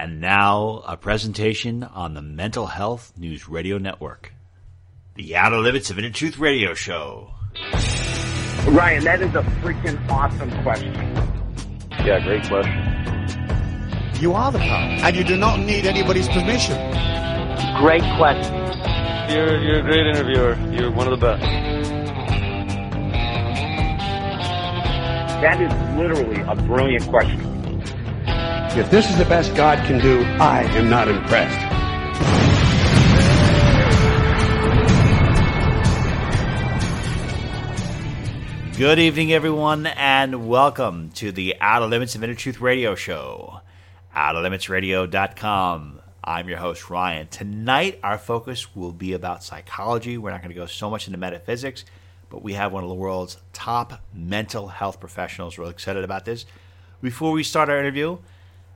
And now, a presentation on the Mental Health News Radio Network. The Outer Limits of Inner Truth Radio Show. Ryan, that is a freaking awesome question. Yeah, great question. You are the power, and you do not need anybody's permission. Great question. You're, you're a great interviewer. You're one of the best. That is literally a brilliant question. If this is the best God can do, I am not impressed. Good evening, everyone, and welcome to the Outer Limits of Inner Truth Radio Show. OuterLimitsRadio.com. I'm your host, Ryan. Tonight, our focus will be about psychology. We're not going to go so much into metaphysics, but we have one of the world's top mental health professionals. We're really excited about this. Before we start our interview,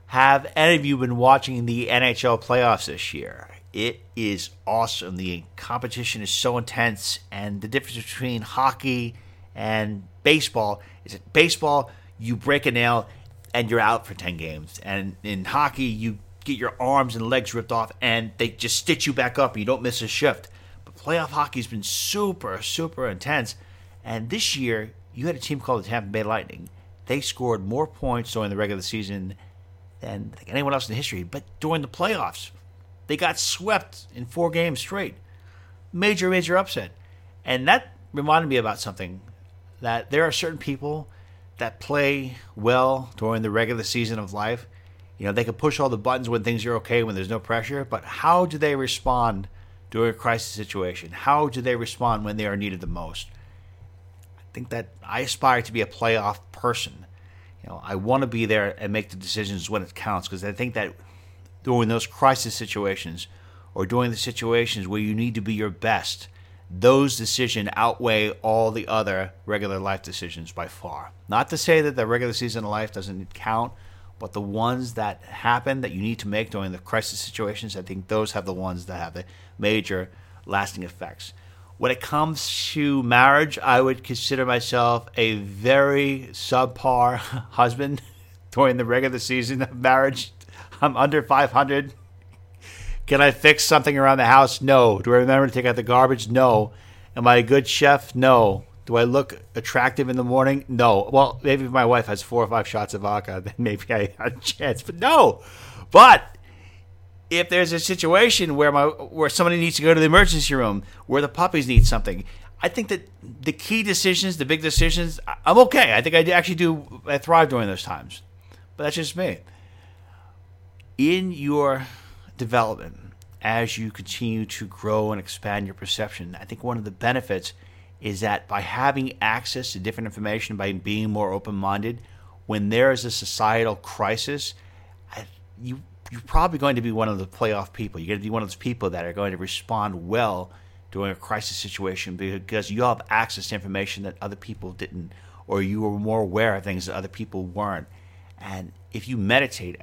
have any of you been watching the NHL playoffs this year? It is awesome. The competition is so intense, and the difference between hockey and baseball is that baseball, you break a nail and you're out for 10 games. And in hockey, you get your arms and legs ripped off and they just stitch you back up and you don't miss a shift. But playoff hockey's been super, super intense. And this year, you had a team called the Tampa Bay Lightning. They scored more points during the regular season than anyone else in history. But during the playoffs, they got swept in four games straight. Major, major upset. And that reminded me about something that there are certain people that play well during the regular season of life. You know, they can push all the buttons when things are okay, when there's no pressure, but how do they respond during a crisis situation? How do they respond when they are needed the most? I think that I aspire to be a playoff person. You know, I want to be there and make the decisions when it counts because I think that during those crisis situations or during the situations where you need to be your best, those decisions outweigh all the other regular life decisions by far. Not to say that the regular season of life doesn't count, but the ones that happen that you need to make during the crisis situations, I think those have the ones that have the major lasting effects. When it comes to marriage, I would consider myself a very subpar husband during the regular season of marriage. I'm under 500 can I fix something around the house? No. Do I remember to take out the garbage? No. Am I a good chef? No. Do I look attractive in the morning? No. Well, maybe if my wife has four or five shots of vodka, then maybe I have a chance. But no. But if there's a situation where my where somebody needs to go to the emergency room, where the puppies need something, I think that the key decisions, the big decisions, I'm okay. I think I actually do. I thrive during those times. But that's just me. In your development as you continue to grow and expand your perception. I think one of the benefits is that by having access to different information, by being more open minded, when there is a societal crisis, you you're probably going to be one of the playoff people. You're going to be one of those people that are going to respond well during a crisis situation because you have access to information that other people didn't, or you were more aware of things that other people weren't. And if you meditate,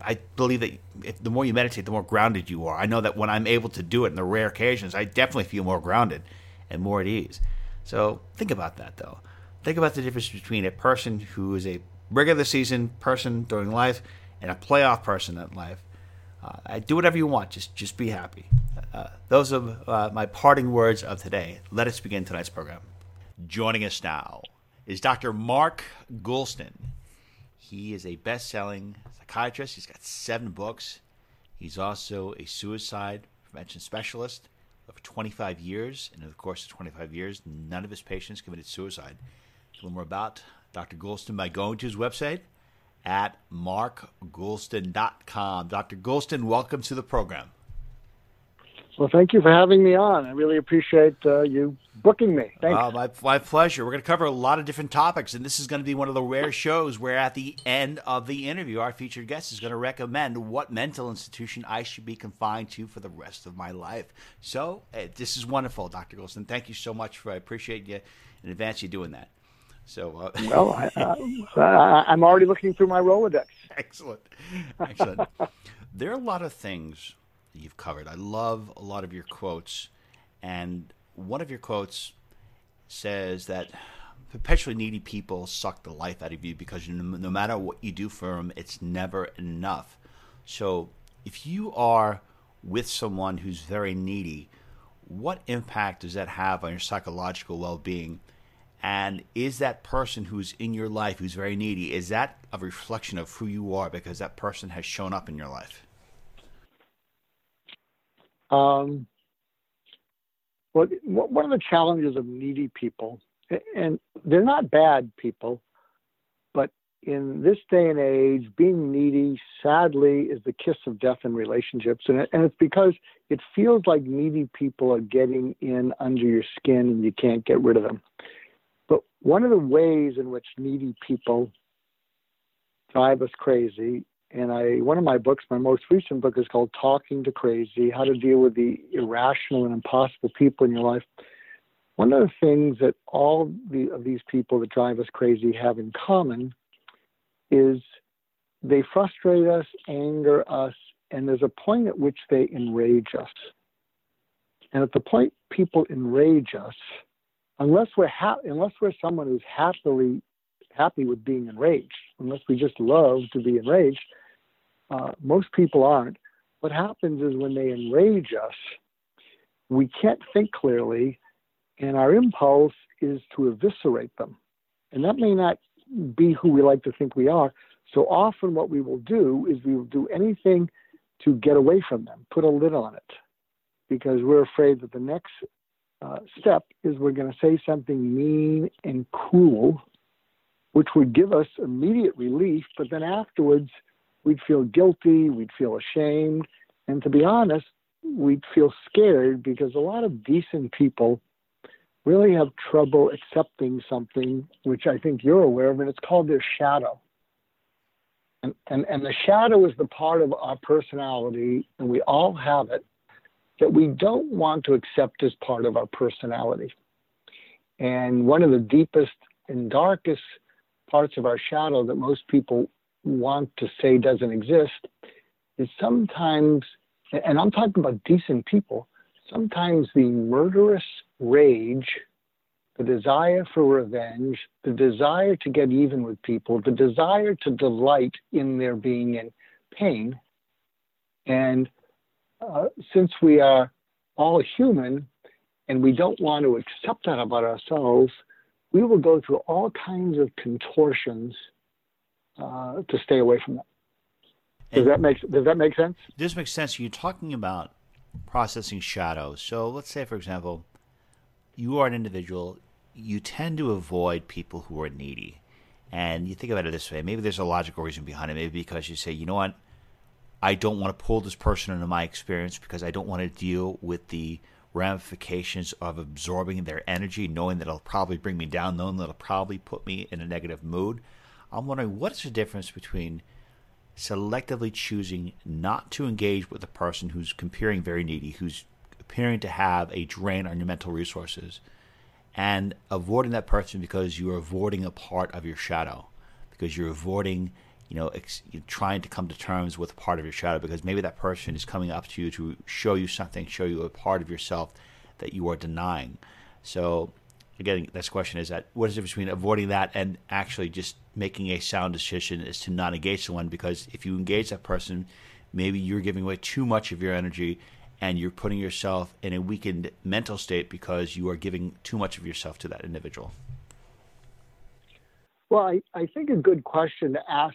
I believe that if, the more you meditate, the more grounded you are. I know that when I'm able to do it in the rare occasions, I definitely feel more grounded and more at ease. So think about that, though. Think about the difference between a person who is a regular season person during life and a playoff person in life. Uh, do whatever you want. Just just be happy. Uh, those are uh, my parting words of today. Let us begin tonight's program. Joining us now is Dr. Mark Goulston. He is a best-selling psychiatrist. He's got seven books. He's also a suicide prevention specialist over 25 years. And in the course of 25 years, none of his patients committed suicide. To learn more about Dr. Goulston by going to his website at markgoulston.com. Dr. Goulston, welcome to the program. Well, thank you for having me on. I really appreciate uh, you booking me. Thanks. Uh, my, my pleasure. We're going to cover a lot of different topics, and this is going to be one of the rare shows where, at the end of the interview, our featured guest is going to recommend what mental institution I should be confined to for the rest of my life. So, hey, this is wonderful, Dr. Goulston. Thank you so much. For, I appreciate you in advance you doing that. So, uh, well, I, uh, I'm already looking through my Rolodex. Excellent, excellent. there are a lot of things you've covered. I love a lot of your quotes, and one of your quotes says that perpetually needy people suck the life out of you because no, no matter what you do for them, it's never enough. So if you are with someone who's very needy, what impact does that have on your psychological well being? And is that person who's in your life who's very needy, is that a reflection of who you are because that person has shown up in your life? Um, well, one of the challenges of needy people, and they're not bad people, but in this day and age, being needy, sadly, is the kiss of death in relationships. And, and it's because it feels like needy people are getting in under your skin and you can't get rid of them. But one of the ways in which needy people drive us crazy and I one of my books, my most recent book, is called Talking to Crazy: How to Deal with the Irrational and Impossible People in Your Life. One of the things that all the, of these people that drive us crazy have in common is they frustrate us, anger us, and there's a point at which they enrage us. And at the point people enrage us, unless we're ha- unless we're someone who's happily happy with being enraged, unless we just love to be enraged, uh, most people aren't. What happens is when they enrage us, we can't think clearly, and our impulse is to eviscerate them. And that may not be who we like to think we are. So often, what we will do is we will do anything to get away from them, put a lid on it, because we're afraid that the next uh, step is we're going to say something mean and cruel, which would give us immediate relief, but then afterwards, we'd feel guilty, we'd feel ashamed, and to be honest, we'd feel scared because a lot of decent people really have trouble accepting something which I think you're aware of, and it's called their shadow. And, and, and the shadow is the part of our personality, and we all have it, that we don't want to accept as part of our personality. And one of the deepest and darkest parts of our shadow that most people want to say doesn't exist is sometimes, and I'm talking about decent people, sometimes the murderous rage, the desire for revenge, the desire to get even with people, the desire to delight in their being in pain. And uh, since we are all human and we don't want to accept that about ourselves, we will go through all kinds of contortions uh, to stay away from that. Does and that make Does that make sense? This makes sense. You're talking about processing shadows. So let's say, for example, you are an individual. You tend to avoid people who are needy, and you think about it this way. Maybe there's a logical reason behind it. Maybe because you say, you know what, I don't want to pull this person into my experience because I don't want to deal with the ramifications of absorbing their energy, knowing that it'll probably bring me down, knowing that it'll probably put me in a negative mood. I'm wondering what's the difference between selectively choosing not to engage with a person who's appearing very needy, who's appearing to have a drain on your mental resources, and avoiding that person because you're avoiding a part of your shadow, because you're avoiding, you know, ex- trying to come to terms with part of your shadow, because maybe that person is coming up to you to show you something, show you a part of yourself that you are denying. So again, this question is that what is it between avoiding that and actually just making a sound decision is to not engage someone because if you engage that person, maybe you're giving away too much of your energy and you're putting yourself in a weakened mental state because you are giving too much of yourself to that individual. Well, I, I think a good question to ask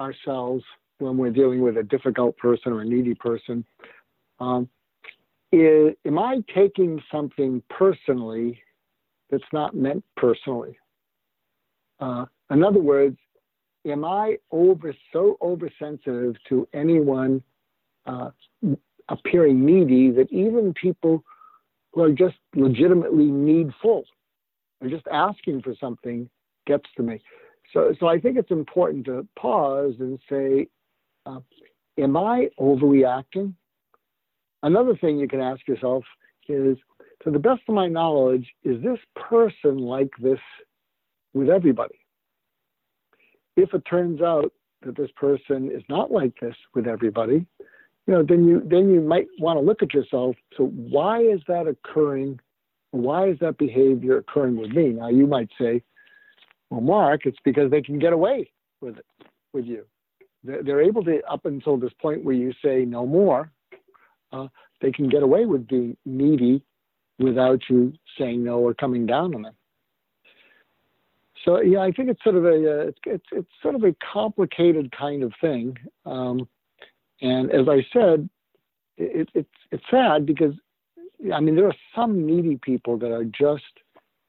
ourselves when we're dealing with a difficult person or a needy person um, is, am I taking something personally that's not meant personally. Uh, in other words, am I over so oversensitive to anyone uh, appearing needy that even people who are just legitimately needful or just asking for something gets to me? So, so I think it's important to pause and say, uh, am I overreacting? Another thing you can ask yourself is, to the best of my knowledge, is this person like this with everybody? If it turns out that this person is not like this with everybody, you know, then you then you might want to look at yourself. So why is that occurring? Why is that behavior occurring with me? Now you might say, well, Mark, it's because they can get away with it with you. they're, able to up until this point where you say no more. Uh, they can get away with being needy without you saying no or coming down on them. So yeah, I think it's sort of a uh, it's, it's sort of a complicated kind of thing. Um, and as I said, it, it's it's sad because I mean there are some needy people that are just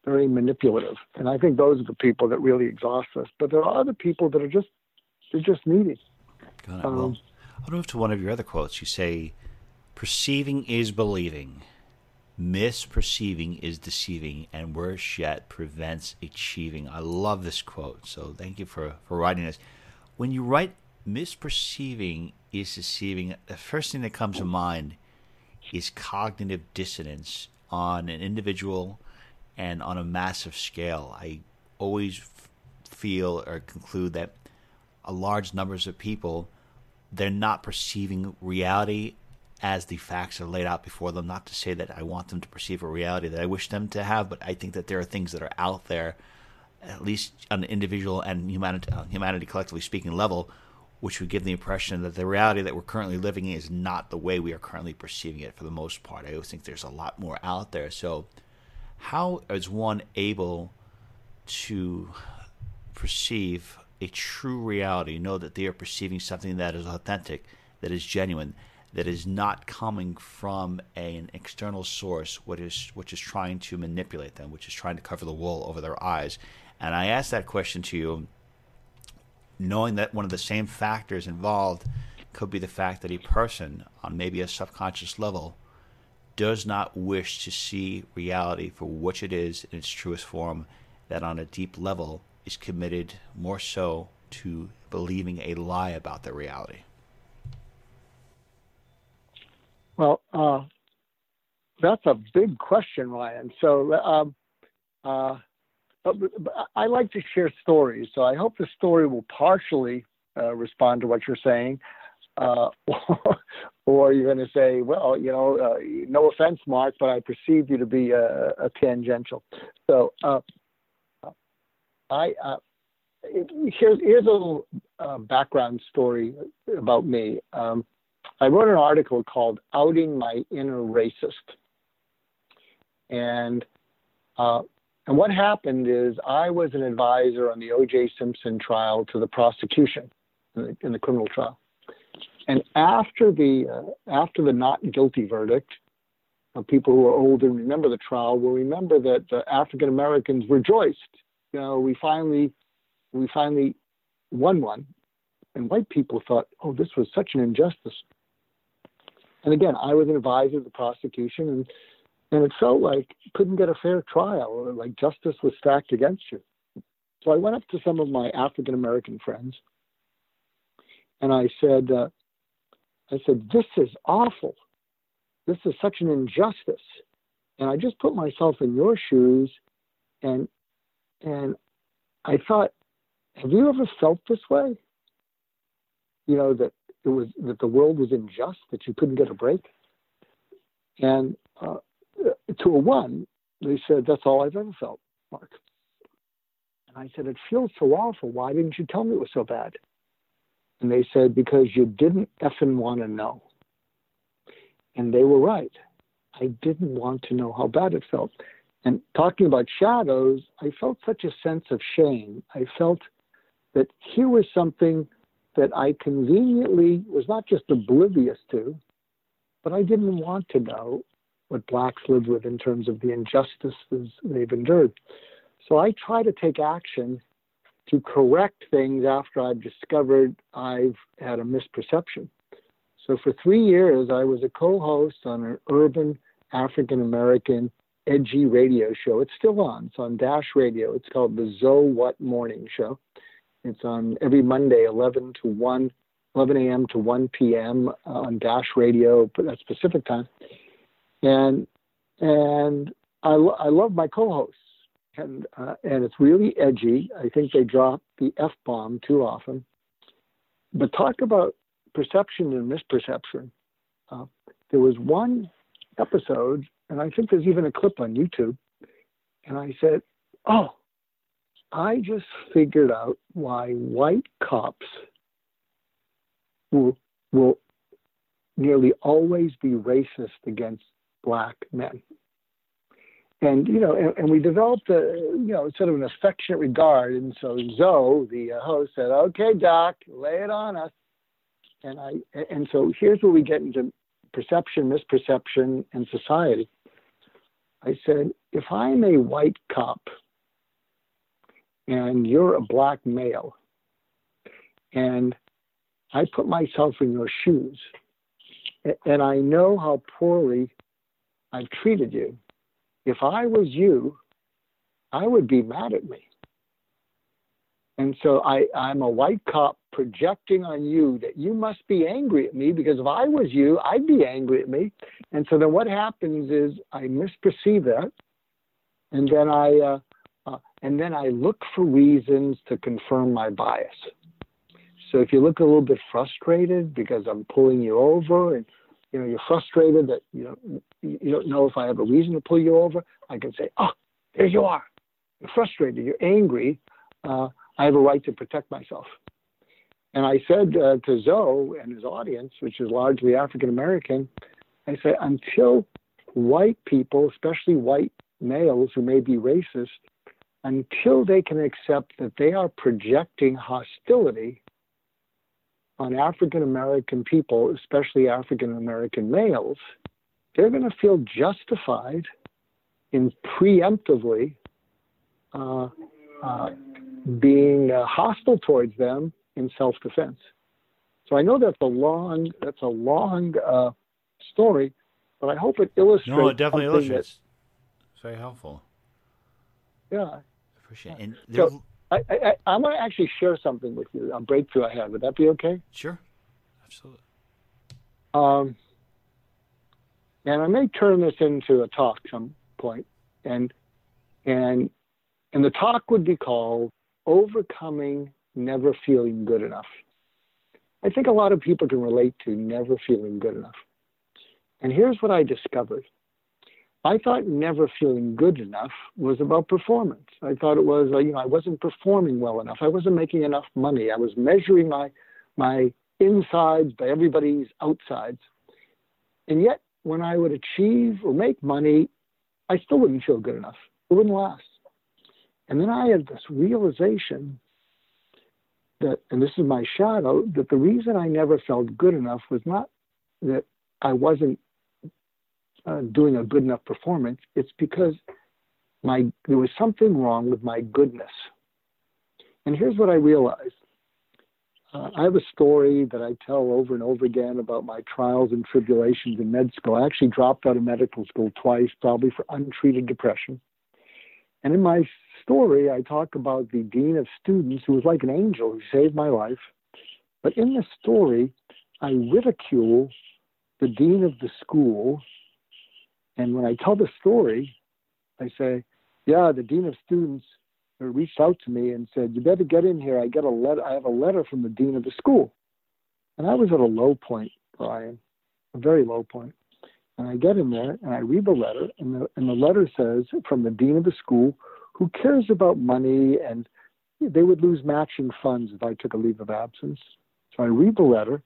very manipulative, and I think those are the people that really exhaust us. But there are other people that are just they're just needy. Got it. Um, well, I'll move to one of your other quotes. You say, "Perceiving is believing." misperceiving is deceiving and worse yet prevents achieving i love this quote so thank you for, for writing this when you write misperceiving is deceiving the first thing that comes to mind is cognitive dissonance on an individual and on a massive scale i always feel or conclude that a large numbers of people they're not perceiving reality as the facts are laid out before them. Not to say that I want them to perceive a reality that I wish them to have, but I think that there are things that are out there, at least on an individual and humanity, uh, humanity collectively speaking level, which would give the impression that the reality that we're currently living in is not the way we are currently perceiving it for the most part. I always think there's a lot more out there. So, how is one able to perceive a true reality, know that they are perceiving something that is authentic, that is genuine, that is not coming from a, an external source, which is which is trying to manipulate them, which is trying to cover the wool over their eyes. And I ask that question to you, knowing that one of the same factors involved could be the fact that a person, on maybe a subconscious level, does not wish to see reality for which it is in its truest form, that on a deep level is committed more so to believing a lie about the reality. Well, uh, that's a big question, Ryan. So, um, uh, I like to share stories, so I hope the story will partially uh, respond to what you're saying. Uh, or you're going to say, well, you know, uh, no offense, Mark, but I perceive you to be a, a tangential. So, uh, I here's here's a little background story about me. Um, I wrote an article called Outing My Inner Racist. And uh, and what happened is I was an advisor on the O.J. Simpson trial to the prosecution in the, in the criminal trial. And after the uh, after the not guilty verdict, uh, people who are old and remember the trial will remember that African Americans rejoiced. You know, we finally we finally won one, and white people thought, "Oh, this was such an injustice." And again, I was an advisor of the prosecution, and and it felt like couldn't get a fair trial, or like justice was stacked against you. So I went up to some of my African American friends, and I said, uh, I said, this is awful. This is such an injustice. And I just put myself in your shoes, and and I thought, have you ever felt this way? You know that it was that the world was unjust, that you couldn't get a break. And uh, to a one, they said, That's all I've ever felt, Mark. And I said, It feels so awful. Why didn't you tell me it was so bad? And they said, Because you didn't effing want to know. And they were right. I didn't want to know how bad it felt. And talking about shadows, I felt such a sense of shame. I felt that here was something that I conveniently was not just oblivious to, but I didn't want to know what blacks live with in terms of the injustices they've endured. So I try to take action to correct things after I've discovered I've had a misperception. So for three years, I was a co host on an urban African American edgy radio show. It's still on, it's on Dash Radio. It's called the Zo What Morning Show. It's on every Monday, 11 to 1, 11 a.m. to 1 p.m. Uh, on Dash Radio, but that's Pacific time. And and I, I love my co-hosts, and uh, and it's really edgy. I think they drop the f bomb too often. But talk about perception and misperception. Uh, there was one episode, and I think there's even a clip on YouTube. And I said, "Oh, I just figured out why white cops will, will nearly always be racist against black men. And you know, and, and, we developed a you know sort of an affectionate regard. And so Zoe, the uh, host, said, "Okay, Doc, lay it on us." And I and so here's where we get into perception, misperception, and society. I said, if I'm a white cop and you're a black male, and I put myself in your shoes, and I know how poorly I've treated you. If I was you, I would be mad at me. And so I, I'm a white cop projecting on you that you must be angry at me because if I was you, I'd be angry at me. And so then what happens is I misperceive that, and then I uh, uh, and then I look for reasons to confirm my bias. So if you look a little bit frustrated because I'm pulling you over and you know you're frustrated that you know you don't know if I have a reason to pull you over, I can say, "Oh, there you are. You're frustrated. You're angry. Uh, I have a right to protect myself." And I said uh, to Zoe and his audience, which is largely African American, I said, until white people, especially white males who may be racist, until they can accept that they are projecting hostility on African American people, especially African American males, they're going to feel justified in preemptively uh, uh, being uh, hostile towards them in self-defense. So I know that's a long that's a long uh, story, but I hope it illustrates. No, it definitely illustrates. It's very helpful. Yeah, I appreciate it. And so I, I, I'm going to actually share something with you, a breakthrough I had. Would that be okay? Sure, absolutely. Um, and I may turn this into a talk some point, and and and the talk would be called "Overcoming Never Feeling Good Enough." I think a lot of people can relate to never feeling good enough. And here's what I discovered. I thought never feeling good enough was about performance. I thought it was, uh, you know, I wasn't performing well enough. I wasn't making enough money. I was measuring my my insides by everybody's outsides. And yet, when I would achieve or make money, I still wouldn't feel good enough. It wouldn't last. And then I had this realization that, and this is my shadow, that the reason I never felt good enough was not that I wasn't uh, doing a good enough performance, it's because my there was something wrong with my goodness. And here's what I realized. Uh, I have a story that I tell over and over again about my trials and tribulations in med school. I actually dropped out of medical school twice, probably for untreated depression. And in my story, I talk about the dean of students who was like an angel who saved my life. But in the story, I ridicule the dean of the school and when I tell the story, I say, yeah, the dean of students reached out to me and said, you better get in here. I get a letter. I have a letter from the dean of the school. And I was at a low point, Ryan, a very low point. And I get in there and I read the letter, and the, and the letter says from the dean of the school, who cares about money and they would lose matching funds if I took a leave of absence. So I read the letter,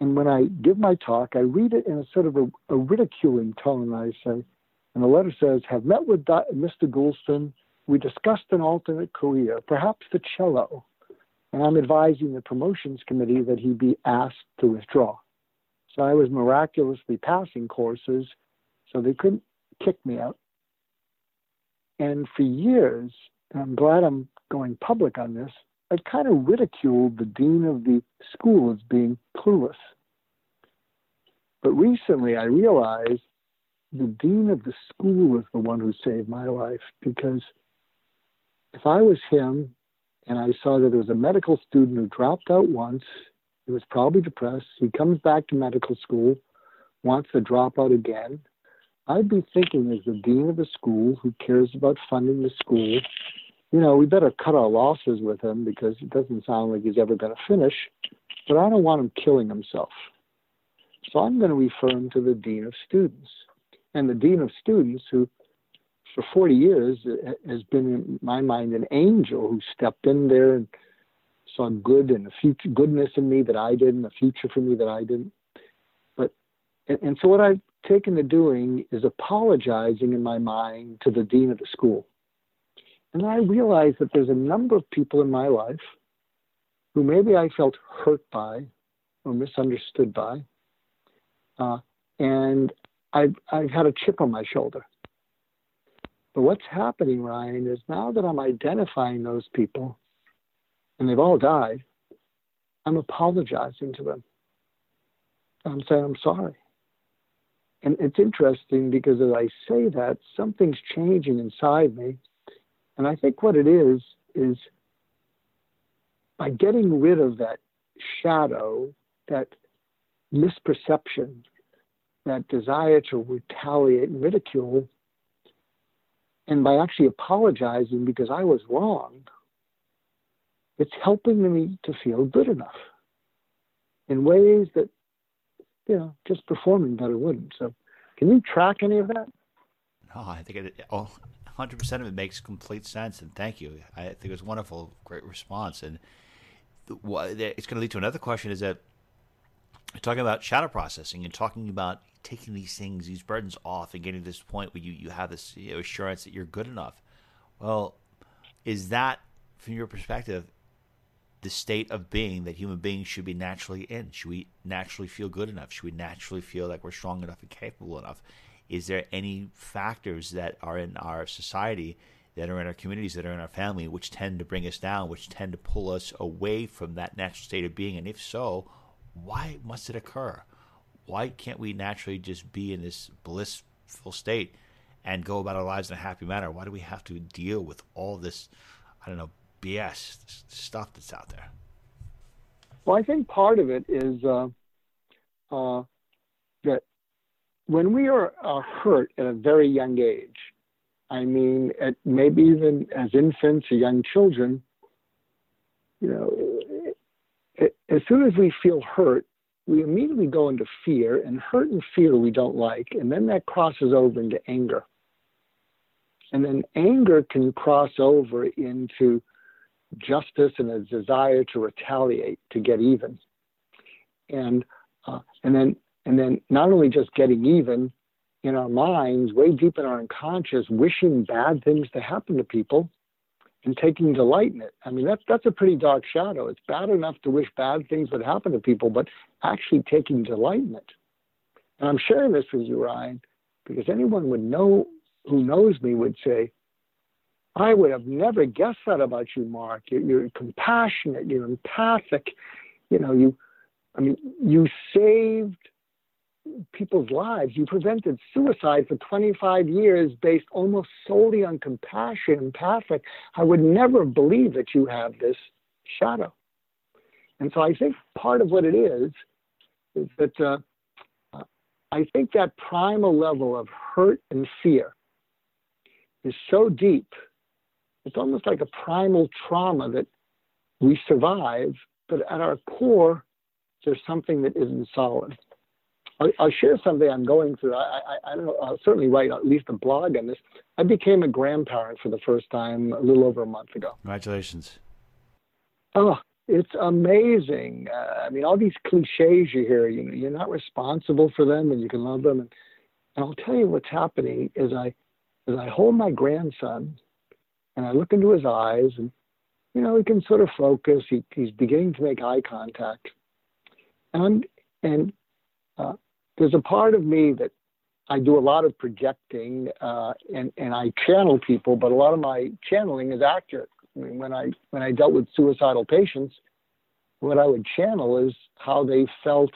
and when I give my talk, I read it in a sort of a, a ridiculing tone. I say, and the letter says, have met with Mr. Goulston. We discussed an alternate career, perhaps the cello. And I'm advising the promotions committee that he be asked to withdraw. So I was miraculously passing courses, so they couldn't kick me out. And for years, and I'm glad I'm going public on this, I kind of ridiculed the dean of the school as being clueless. But recently I realized the dean of the school was the one who saved my life because if I was him and I saw that there was a medical student who dropped out once, he was probably depressed, he comes back to medical school, wants to drop out again, I'd be thinking as the dean of the school who cares about funding the school you know, we better cut our losses with him because it doesn't sound like he's ever going to finish. But I don't want him killing himself. So I'm going to refer him to the Dean of Students. And the Dean of Students, who for 40 years uh, has been, in my mind, an angel who stepped in there and saw good and a future goodness in me that I didn't, a future for me that I didn't. But and, and so what I've taken to doing is apologizing in my mind to the dean of the school. And I realized that there's a number of people in my life who maybe I felt hurt by or misunderstood by. Uh, and I've, I've had a chip on my shoulder. But what's happening, Ryan, is now that I'm identifying those people, and they've all died, I'm apologizing to them. I'm saying I'm sorry. And it's interesting because as I say that, something's changing inside me. And I think what it is, is by getting rid of that shadow, that misperception, that desire to retaliate and ridicule, and by actually apologizing because I was wrong, it's helping me to feel good enough in ways that, you know, just performing better wouldn't. So, can you track any of that? Oh, I think it, oh, 100% of it makes complete sense. And thank you. I think it was wonderful, great response. And it's going to lead to another question is that you're talking about shadow processing and talking about taking these things, these burdens off, and getting to this point where you, you have this you know, assurance that you're good enough. Well, is that, from your perspective, the state of being that human beings should be naturally in? Should we naturally feel good enough? Should we naturally feel like we're strong enough and capable enough? Is there any factors that are in our society, that are in our communities, that are in our family, which tend to bring us down, which tend to pull us away from that natural state of being? And if so, why must it occur? why can't we naturally just be in this blissful state and go about our lives in a happy manner? Why do we have to deal with all this, I don't know, BS stuff that's out there? Well, I think part of it is uh, uh, that when we are, are hurt at a very young age, I mean, at maybe even as infants or young children, you know, as soon as we feel hurt, we immediately go into fear, and hurt and fear we don't like, and then that crosses over into anger. And then anger can cross over into justice and a desire to retaliate, to get even. And uh, and then and then not only just getting even in our minds, way deep in our unconscious, wishing bad things to happen to people, and taking delight in it. I mean, that's that's a pretty dark shadow. It's bad enough to wish bad things would happen to people, but actually taking delight in it. And I'm sharing this with you, Ryan, because anyone would know who knows me would say, I would have never guessed that about you, Mark. You're, you're compassionate. You're empathic. You know, you, I mean, you saved people's lives. You prevented suicide for 25 years based almost solely on compassion, and empathic. I would never believe that you have this shadow. And so I think part of what it is is that uh, I think that primal level of hurt and fear is so deep. It's almost like a primal trauma that we survive, but at our core, there's something that isn't solid. I'll, I'll, share something I'm going through. I, I, I, don't know. I'll certainly write at least a blog on this. I became a grandparent for the first time a little over a month ago. Congratulations. Oh, it's amazing. Uh, I mean, all these cliches you hear. You know, you're not responsible for them, and you can love them. And, and I'll tell you what's happening as I as I hold my grandson, and I look into his eyes, and you know, he can sort of focus. He, he's beginning to make eye contact, and and uh, there's a part of me that I do a lot of projecting uh, and, and I channel people, but a lot of my channeling is accurate. I mean, when I when I dealt with suicidal patients, what I would channel is how they felt.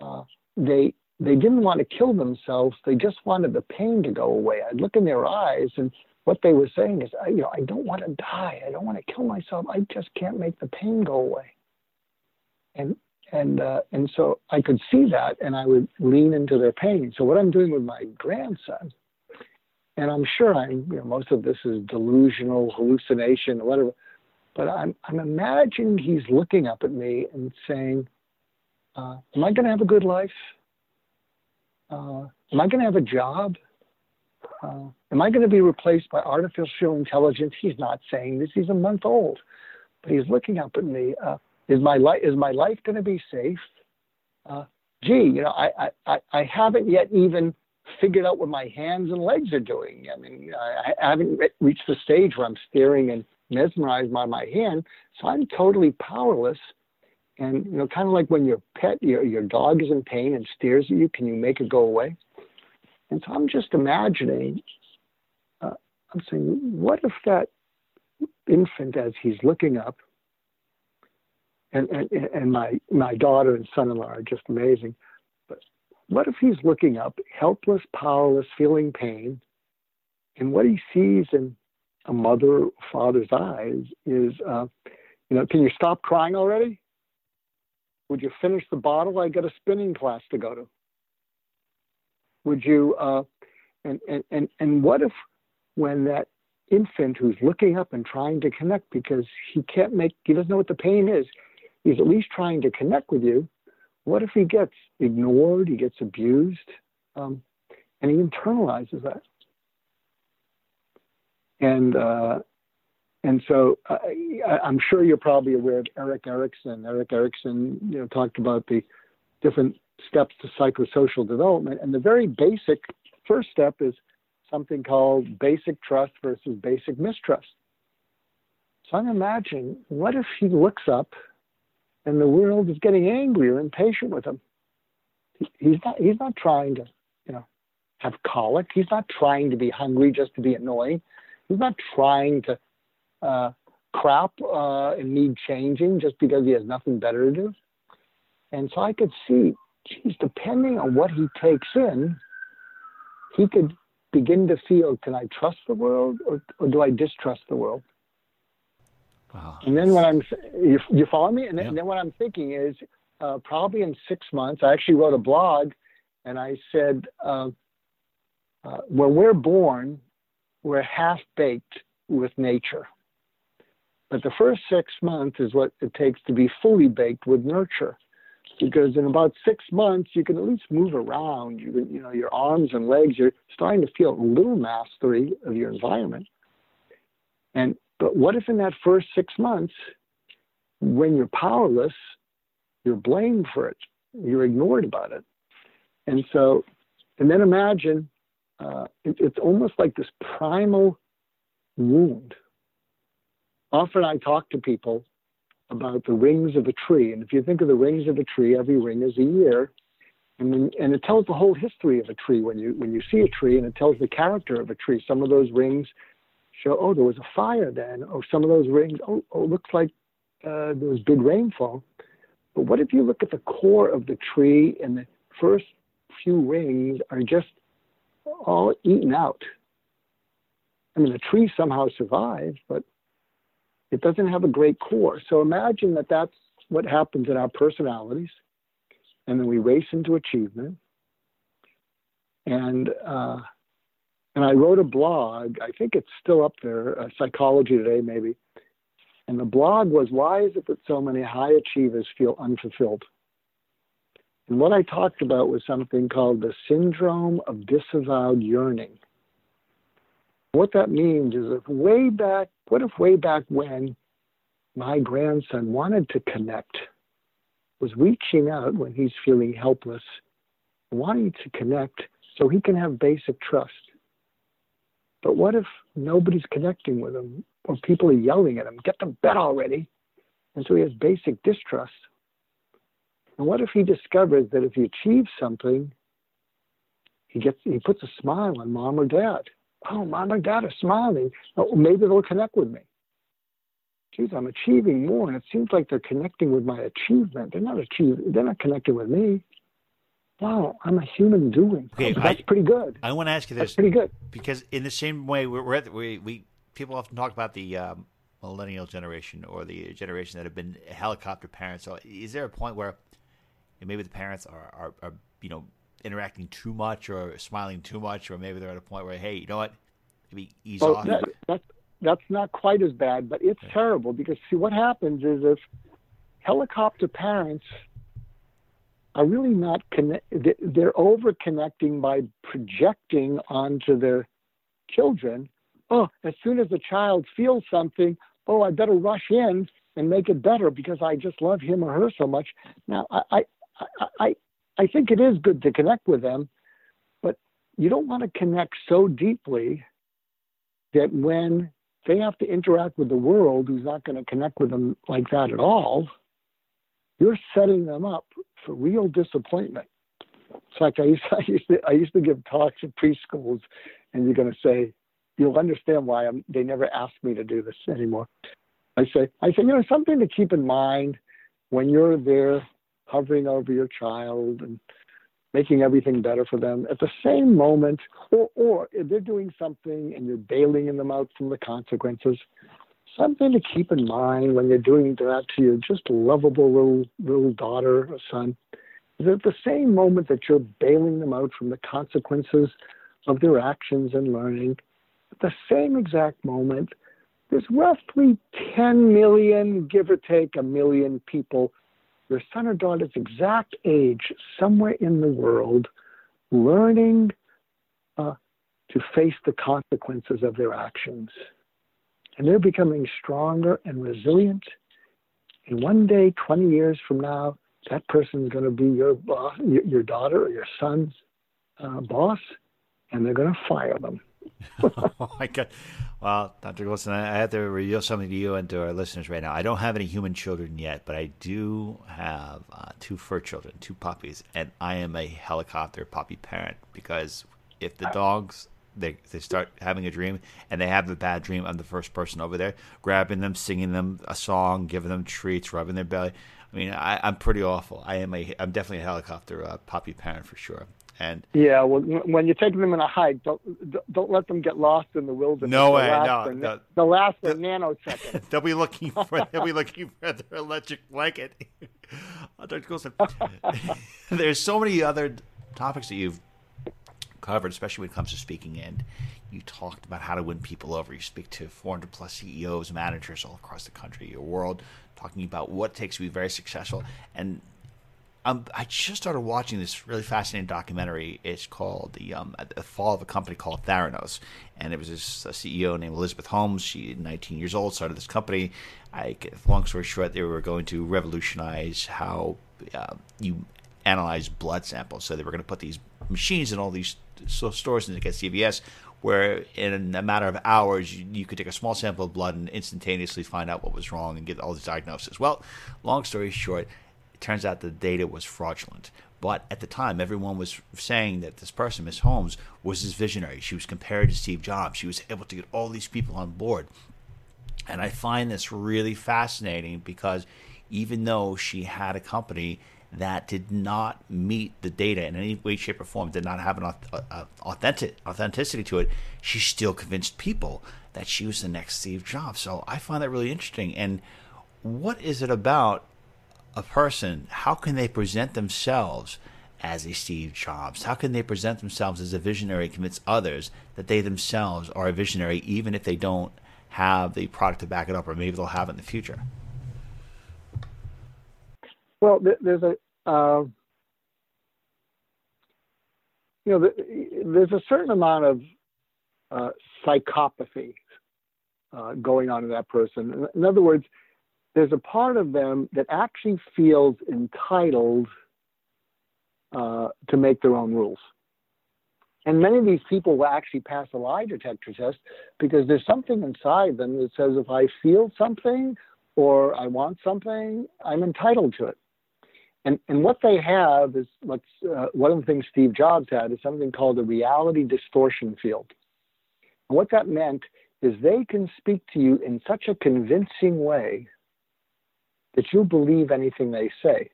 Uh, they they didn't want to kill themselves. They just wanted the pain to go away. I'd look in their eyes, and what they were saying is, I, you know, I don't want to die. I don't want to kill myself. I just can't make the pain go away. And and uh, and so I could see that, and I would lean into their pain. So what I'm doing with my grandson, and I'm sure I'm, you know, most of this is delusional, hallucination, whatever, but I'm I'm imagining he's looking up at me and saying, uh, "Am I going to have a good life? Uh, am I going to have a job? Uh, am I going to be replaced by artificial intelligence?" He's not saying this; he's a month old but he's looking up at me. Is my life is my life going to be safe? Uh, gee, you know, I, I I haven't yet even figured out what my hands and legs are doing. I mean, I, I haven't reached the stage where I'm staring and mesmerized by my hand, so I'm totally powerless. And you know, kind of like when your pet, your your dog is in pain and stares at you, can you make it go away? And so I'm just imagining. Uh, I'm saying, what if that infant, as he's looking up, and, and, and my, my daughter and son in law are just amazing. But what if he's looking up, helpless, powerless, feeling pain, and what he sees in a mother or father's eyes is, uh, you know, can you stop crying already? Would you finish the bottle? I got a spinning class to go to. Would you, uh, and, and, and, and what if when that infant who's looking up and trying to connect because he can't make, he doesn't know what the pain is, he's at least trying to connect with you. What if he gets ignored, he gets abused, um, and he internalizes that? And uh, and so uh, I'm sure you're probably aware of Erik Erikson. Erik Erikson, you know, talked about the different steps to psychosocial development, and the very basic first step is something called basic trust versus basic mistrust. So I'm imagining, what if he looks up and the world is getting angry or impatient with him. He's not. He's not trying to, you know, have colic. He's not trying to be hungry just to be annoying. He's not trying to uh, crap uh, and need changing just because he has nothing better to do. And so I could see, geez, depending on what he takes in, he could begin to feel: Can I trust the world, or, or do I distrust the world? Wow. And then what I'm, you, you follow me? And then, yeah. and then what I'm thinking is uh, probably in six months, I actually wrote a blog and I said, uh, uh, when we're born, we're half baked with nature. But the first six months is what it takes to be fully baked with nurture. Because in about six months, you can at least move around. You, you know, your arms and legs, you're starting to feel a little mastery of your environment. And but what if in that first six months, when you're powerless, you're blamed for it, you're ignored about it, and so, and then imagine uh, it, it's almost like this primal wound. Often I talk to people about the rings of a tree, and if you think of the rings of a tree, every ring is a year, and, and it tells the whole history of a tree when you when you see a tree, and it tells the character of a tree. Some of those rings show, oh, there was a fire then, or some of those rings, oh, oh looks like uh, there was big rainfall. But what if you look at the core of the tree and the first few rings are just all eaten out? I mean, the tree somehow survives, but it doesn't have a great core. So imagine that that's what happens in our personalities, and then we race into achievement. And uh, and I wrote a blog. I think it's still up there, uh, Psychology Today, maybe. And the blog was Why is it that so many high achievers feel unfulfilled? And what I talked about was something called the syndrome of disavowed yearning. What that means is if way back, what if way back when my grandson wanted to connect, was reaching out when he's feeling helpless, wanting to connect so he can have basic trust. But what if nobody's connecting with him or people are yelling at him, get to bed already? And so he has basic distrust. And what if he discovers that if he achieves something, he gets he puts a smile on mom or dad. Oh, mom or dad are smiling. Oh, maybe they'll connect with me. Geez, I'm achieving more, and it seems like they're connecting with my achievement. They're not achieving. They're not connecting with me wow, I'm a human doing. Okay, that's I, pretty good. I want to ask you this. That's pretty good. Because in the same way, we're, we're at, we, we people often talk about the um, millennial generation or the generation that have been helicopter parents. So is there a point where maybe the parents are, are, are you know interacting too much or smiling too much, or maybe they're at a point where hey, you know what, maybe ease well, off. That, that's that's not quite as bad, but it's terrible because see what happens is if helicopter parents are really not connect. They're over connecting by projecting onto their children. Oh, as soon as the child feels something, oh, I better rush in and make it better because I just love him or her so much. Now, I, I, I, I think it is good to connect with them, but you don't want to connect so deeply that when they have to interact with the world who's not going to connect with them like that at all, you're setting them up for real disappointment. It's like I used, I used to I used to give talks at preschools, and you're going to say, you'll understand why I'm, they never ask me to do this anymore. I say, I say, you know, something to keep in mind when you're there hovering over your child and making everything better for them at the same moment, or, or if they're doing something and you're bailing them out from the consequences, something to keep in mind when you're doing that to your just lovable little little daughter or son is at the same moment that you're bailing them out from the consequences of their actions and learning, at the same exact moment, there's roughly 10 million, give or take a million people, your son or daughter's exact age, somewhere in the world, learning uh, to face the consequences of their actions. And they're becoming stronger and resilient. And one day, 20 years from now, that person is going to be your boss, your daughter or your son's uh, boss, and they're going to fire them. oh my god! Well, Dr. Goulston, I have to reveal something to you and to our listeners right now. I don't have any human children yet, but I do have uh, two fur children, two puppies, and I am a helicopter puppy parent because if the dogs they they start having a dream and they have the bad dream, I'm the first person over there grabbing them, singing them a song, giving them treats, rubbing their belly. I mean, I, am pretty awful. I am a I'm definitely a helicopter uh, puppy parent for sure. And yeah, well, when you're taking them in a hike, don't don't let them get lost in the wilderness. No way, no. The, the, the last the, nanosecond. they'll be looking for they'll be looking for their electric blanket. Dr. Goulston, there's so many other topics that you've covered, especially when it comes to speaking. And you talked about how to win people over. You speak to 400 plus CEOs, managers all across the country, your world, talking about what takes to be very successful. And um, I just started watching this really fascinating documentary. It's called the, um, the Fall of a Company called Theranos, and it was this CEO named Elizabeth Holmes. She, 19 years old, started this company. I, long story short, they were going to revolutionize how uh, you analyze blood samples. So they were going to put these machines in all these stores and get CVS, where in a matter of hours you, you, could take a small sample of blood and instantaneously find out what was wrong and get all these diagnoses. Well, long story short it turns out the data was fraudulent. But at the time, everyone was saying that this person, Miss Holmes, was this visionary. She was compared to Steve Jobs. She was able to get all these people on board. And I find this really fascinating because even though she had a company that did not meet the data in any way, shape, or form, did not have an uh, uh, authentic authenticity to it, she still convinced people that she was the next Steve Jobs. So I find that really interesting. And what is it about a person, how can they present themselves as a Steve Jobs? How can they present themselves as a visionary, convince others that they themselves are a visionary, even if they don't have the product to back it up, or maybe they'll have it in the future? Well, there's a uh, you know, there's a certain amount of uh, psychopathy uh, going on in that person. In other words, there's a part of them that actually feels entitled uh, to make their own rules. And many of these people will actually pass a lie detector test because there's something inside them that says if I feel something or I want something, I'm entitled to it. And, and what they have is what's, uh, one of the things Steve Jobs had is something called a reality distortion field. And what that meant is they can speak to you in such a convincing way that you believe anything they say.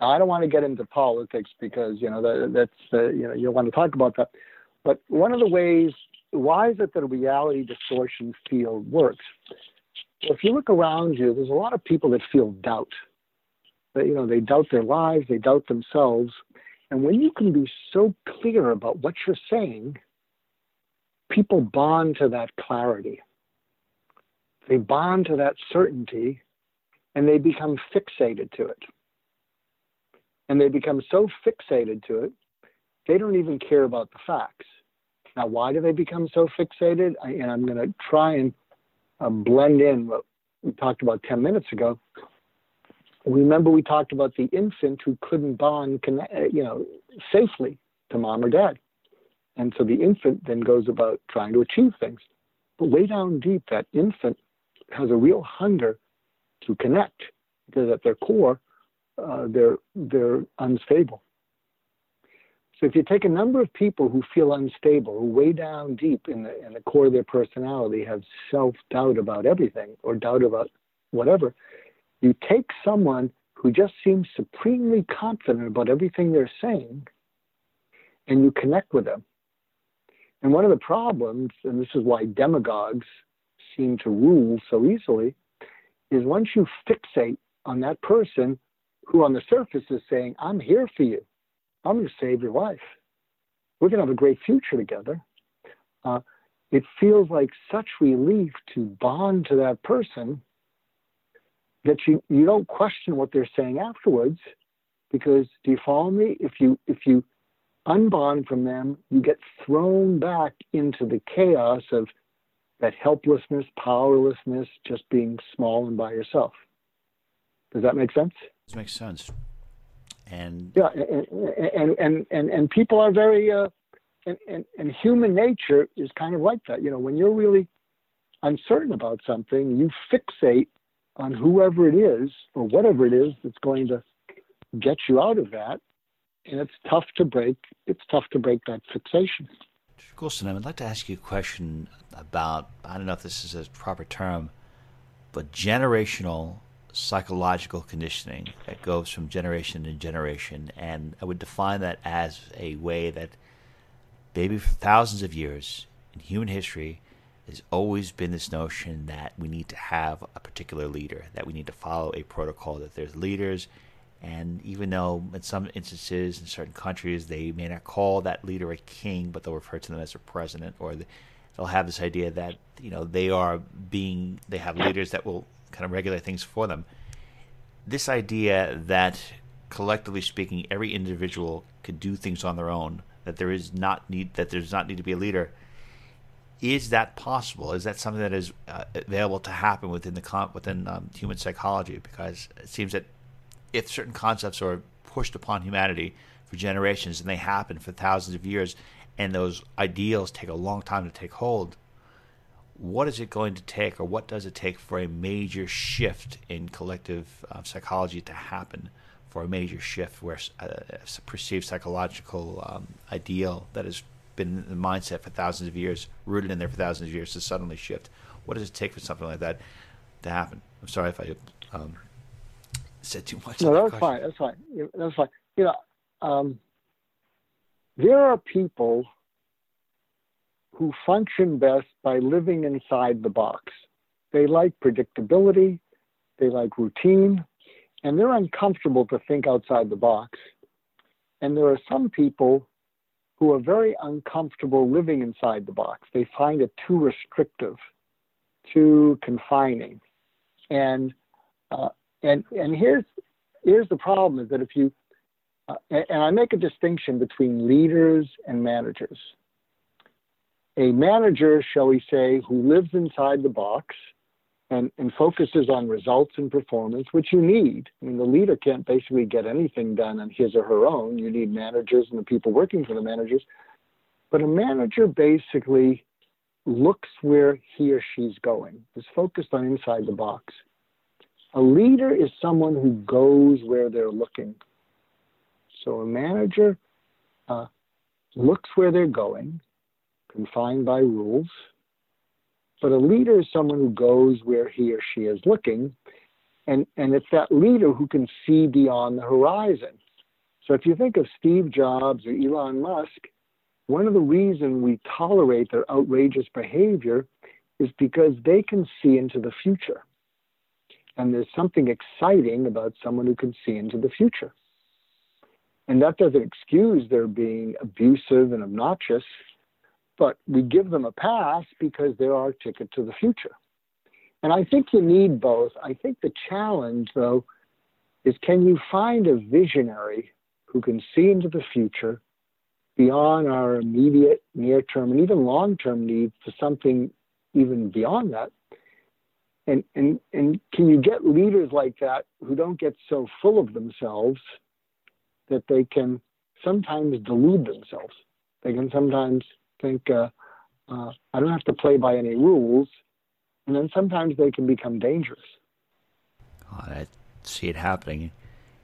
Now, I don't want to get into politics because you know that, that's uh, you know you want to talk about that. But one of the ways, why is it that a reality distortion field works? Well, if you look around you, there's a lot of people that feel doubt. You know they doubt their lives, they doubt themselves, and when you can be so clear about what you're saying, people bond to that clarity. They bond to that certainty and they become fixated to it. And they become so fixated to it, they don't even care about the facts. Now, why do they become so fixated? I, and I'm going to try and uh, blend in what we talked about 10 minutes ago, remember we talked about the infant who couldn't bond, you know, safely to mom or dad. And so the infant then goes about trying to achieve things. But way down deep, that infant has a real hunger to connect because at their core, uh, they're, they're unstable. So if you take a number of people who feel unstable, who way down deep in the, in the core of their personality have self doubt about everything or doubt about whatever, you take someone who just seems supremely confident about everything they're saying and you connect with them. And one of the problems, and this is why demagogues seem to rule so easily, is once you fixate on that person who on the surface is saying, I'm here for you. I'm going to save your life. We're going to have a great future together. Uh, it feels like such relief to bond to that person that you, you don't question what they're saying afterwards because do you follow me? If you if you unbond from them you get thrown back into the chaos of that helplessness powerlessness just being small and by yourself. Does that make sense? This makes sense. And yeah, and and and and, people are very uh, and, and and human nature is kind of like that. You know, when you're really uncertain about something, you fixate on whoever it is or whatever it is that's going to get you out of that, and it's tough to break. It's tough to break that fixation. Goulston, I'd like to ask you a question about I don't know if this is a proper term, but generational psychological conditioning that goes from generation to generation. And I would define that as a way that maybe for thousands of years in human history, there's always been this notion that we need to have a particular leader, that we need to follow a protocol, that there's leaders. And even though in some instances in certain countries they may not call that leader a king, but they'll refer to them as a president, or they'll have this idea that you know they are being they have leaders that will kind of regulate things for them. This idea that collectively speaking, every individual could do things on their own, that there is not need that there's not need to be a leader. Is that possible? Is that something that is uh, available to happen within the within um, human psychology? Because it seems that if certain concepts are pushed upon humanity for generations and they happen for thousands of years, and those ideals take a long time to take hold, what is it going to take, or what does it take for a major shift in collective uh, psychology to happen? For a major shift where uh, a perceived psychological um, ideal that has been in the mindset for thousands of years, rooted in there for thousands of years, to suddenly shift. What does it take for something like that to happen? I'm sorry if I um, said too much. No, that's fine. That's fine. That's fine. You know, um, there are people who function best by living inside the box. They like predictability, they like routine, and they're uncomfortable to think outside the box. And there are some people who are very uncomfortable living inside the box. They find it too restrictive, too confining. And uh, and and here's here's the problem is that if you uh, and I make a distinction between leaders and managers a manager, shall we say, who lives inside the box and, and focuses on results and performance, which you need. I mean, the leader can't basically get anything done on his or her own. You need managers and the people working for the managers. But a manager basically looks where he or she's going, is focused on inside the box. A leader is someone who goes where they're looking. So a manager uh, looks where they're going, confined by rules. But a leader is someone who goes where he or she is looking, and, and it's that leader who can see beyond the horizon. So if you think of Steve Jobs or Elon Musk, one of the reasons we tolerate their outrageous behavior is because they can see into the future. And there's something exciting about someone who can see into the future. And that doesn't excuse their being abusive and obnoxious, but we give them a pass because they're our ticket to the future. And I think you need both. I think the challenge, though, is can you find a visionary who can see into the future beyond our immediate, near term, and even long term needs to something even beyond that? and and and can you get leaders like that who don't get so full of themselves that they can sometimes delude themselves they can sometimes think uh, uh, i don't have to play by any rules and then sometimes they can become dangerous oh, i see it happening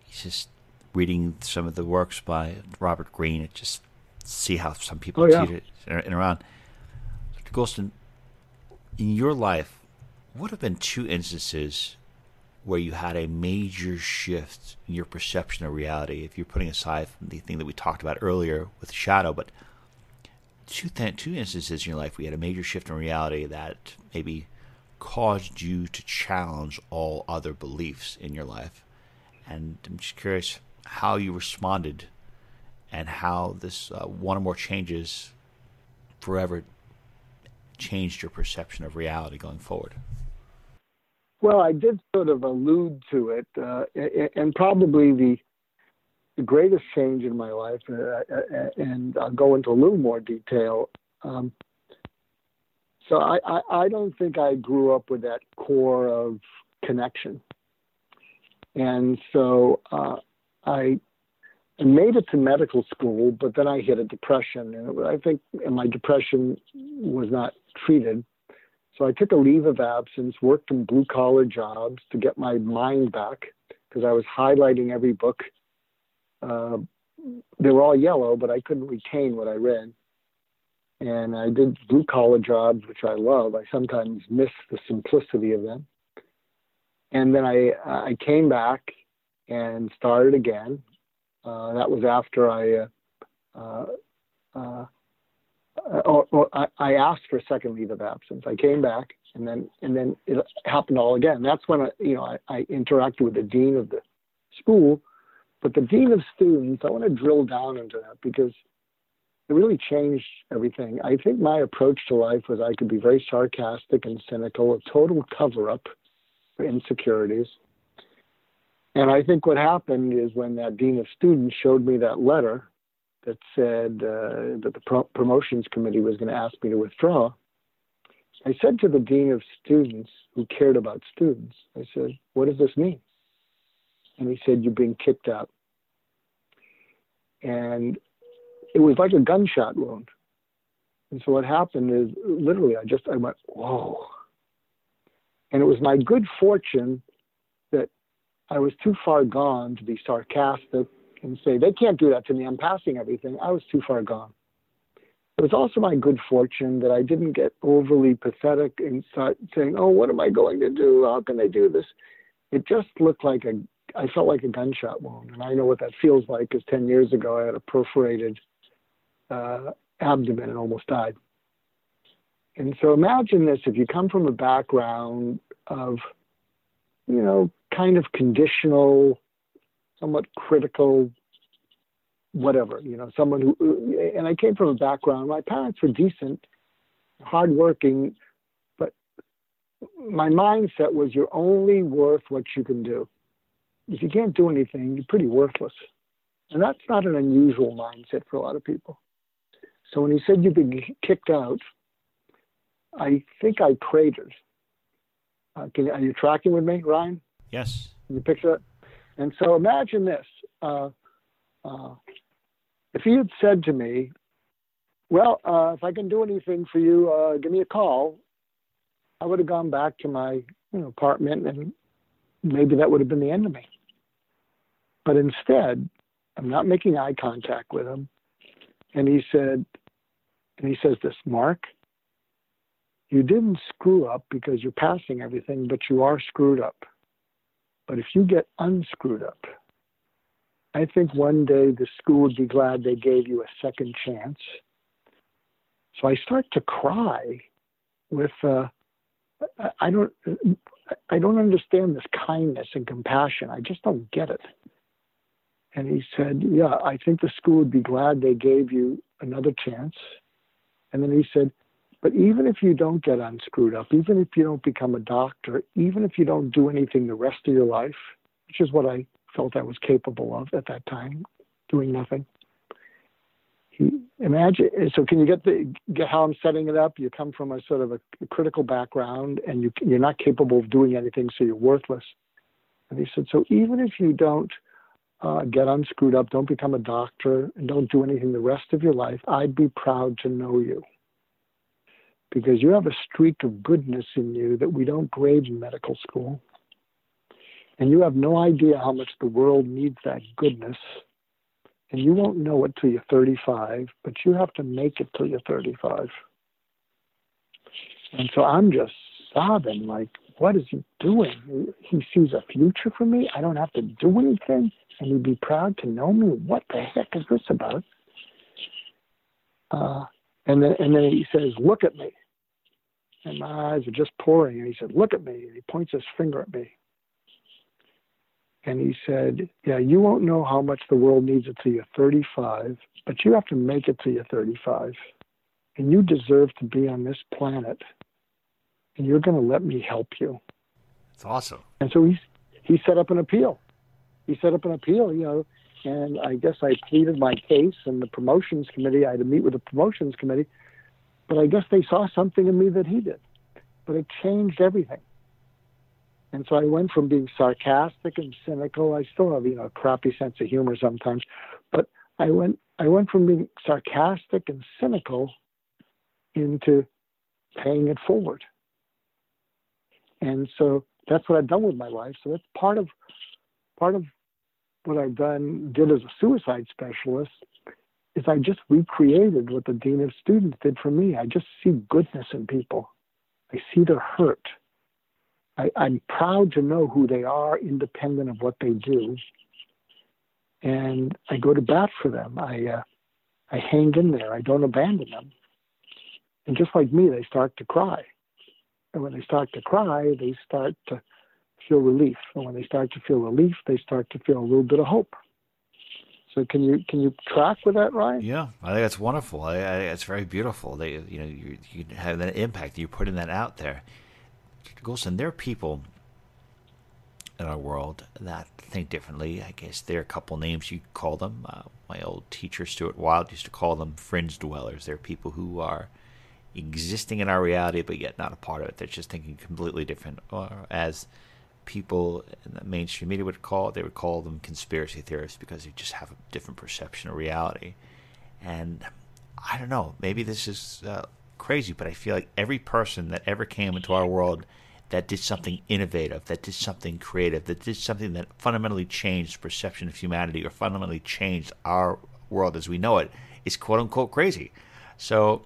he's just reading some of the works by robert greene and just see how some people oh, yeah. treat it and around dr goulston in your life what have been two instances where you had a major shift in your perception of reality? If you're putting aside the thing that we talked about earlier with shadow, but two th- two instances in your life where you had a major shift in reality that maybe caused you to challenge all other beliefs in your life. And I'm just curious how you responded and how this uh, one or more changes forever changed your perception of reality going forward. Well, I did sort of allude to it, uh, and probably the the greatest change in my life, uh, uh, and I'll go into a little more detail. Um, so I, I, I, don't think I grew up with that core of connection, and so uh, I made it to medical school, but then I hit a depression, and I think my depression was not treated so I took a leave of absence, worked in blue collar jobs to get my mind back because I was highlighting every book. Uh, they were all yellow, but I couldn't retain what I read. And I did blue collar jobs, which I love. I sometimes miss the simplicity of them. And then I I came back and started again. Uh, that was after I uh, uh, uh or, or I, I, asked for a second leave of absence. I came back, and then and then it happened all again. That's when I, you know I, I interacted with the dean of the school, but the dean of students. I want to drill down into that because it really changed everything. I think my approach to life was I could be very sarcastic and cynical, a total cover up for insecurities. And I think what happened is when that dean of students showed me that letter that said uh, that the pro- promotions committee was going to ask me to withdraw, I said to the dean of students who cared about students, I said, What does this mean? And he said, You're being kicked out. And it was like a gunshot wound. And so what happened is literally, I just, I went, Whoa. And it was my good fortune that I was too far gone to be sarcastic and say, they can't do that to me. I'm passing everything. I was too far gone. It was also my good fortune that I didn't get overly pathetic and start saying, oh, what am I going to do? How can they do this? It just looked like a, I felt like a gunshot wound. And I know what that feels like because 10 years ago I had a perforated uh, abdomen and almost died. And so imagine this if you come from a background of, you know, kind of conditional somewhat critical, whatever, you know, someone who, and I came from a background, my parents were decent, hardworking, but my mindset was you're only worth what you can do. If you can't do anything, you're pretty worthless. And that's not an unusual mindset for a lot of people. So when he said you've been kicked out, I think I cratered. Uh, can, are you tracking with me, Ryan? Yes. Can you picture that? And so imagine this. Uh, uh, if he had said to me, well, uh, if I can do anything for you, uh, give me a call, I would have gone back to my you know, apartment and maybe that would have been the end of me. But instead, I'm not making eye contact with him. And he said, and he says this, Mark, you didn't screw up because you're passing everything, but you are screwed up. But if you get unscrewed up, I think one day the school would be glad they gave you a second chance. So I start to cry with, uh, I don't, I don't understand this kindness and compassion. I just don't get it. And he said, Yeah, I think the school would be glad they gave you another chance. And then he said, but even if you don't get unscrewed up, even if you don't become a doctor, even if you don't do anything the rest of your life, which is what I felt I was capable of at that time, doing nothing. Imagine. So can you get the get how I'm setting it up? You come from a sort of a, a critical background, and you you're not capable of doing anything, so you're worthless. And he said, so even if you don't uh, get unscrewed up, don't become a doctor, and don't do anything the rest of your life, I'd be proud to know you. Because you have a streak of goodness in you that we don't grade in medical school. And you have no idea how much the world needs that goodness. And you won't know it till you're 35, but you have to make it till you're 35. And so I'm just sobbing, like, what is he doing? He sees a future for me. I don't have to do anything, and he'd be proud to know me. What the heck is this about? Uh, and then and then he says, "Look at me." And my eyes are just pouring. And he said, "Look at me." And he points his finger at me. And he said, "Yeah, you won't know how much the world needs it till you're 35, but you have to make it till you're 35, and you deserve to be on this planet." and you're going to let me help you. It's awesome. And so he he set up an appeal. He set up an appeal, you know, and I guess I pleaded my case, and the promotions committee. I had to meet with the promotions committee, but I guess they saw something in me that he did, but it changed everything. And so I went from being sarcastic and cynical. I still have, you know, a crappy sense of humor sometimes, but I went I went from being sarcastic and cynical into paying it forward. And so that's what I've done with my life. So that's part of part of what I've done did as a suicide specialist is I just recreated what the dean of students did for me. I just see goodness in people. I see their hurt. I, I'm proud to know who they are, independent of what they do, and I go to bat for them. I uh, I hang in there. I don't abandon them. And just like me, they start to cry. And when they start to cry, they start to feel relief. And when they start to feel relief, they start to feel a little bit of hope. So can you can you track with that, Ryan? Yeah, I think that's wonderful. I, I it's very beautiful. They you know you, you have that impact. You're putting that out there. Goulston, there are people in our world that think differently. I guess there are a couple names you call them. Uh, my old teacher Stuart Wilde used to call them fringe dwellers. They're people who are existing in our reality, but yet not a part of it. They're just thinking completely different. Or as people in the mainstream media would call it, they would call them conspiracy theorists because they just have a different perception of reality. And I don't know, maybe this is uh, crazy, but I feel like every person that ever came into our world that did something innovative, that did something creative, that did something that fundamentally changed perception of humanity or fundamentally changed our world as we know it is quote unquote crazy. So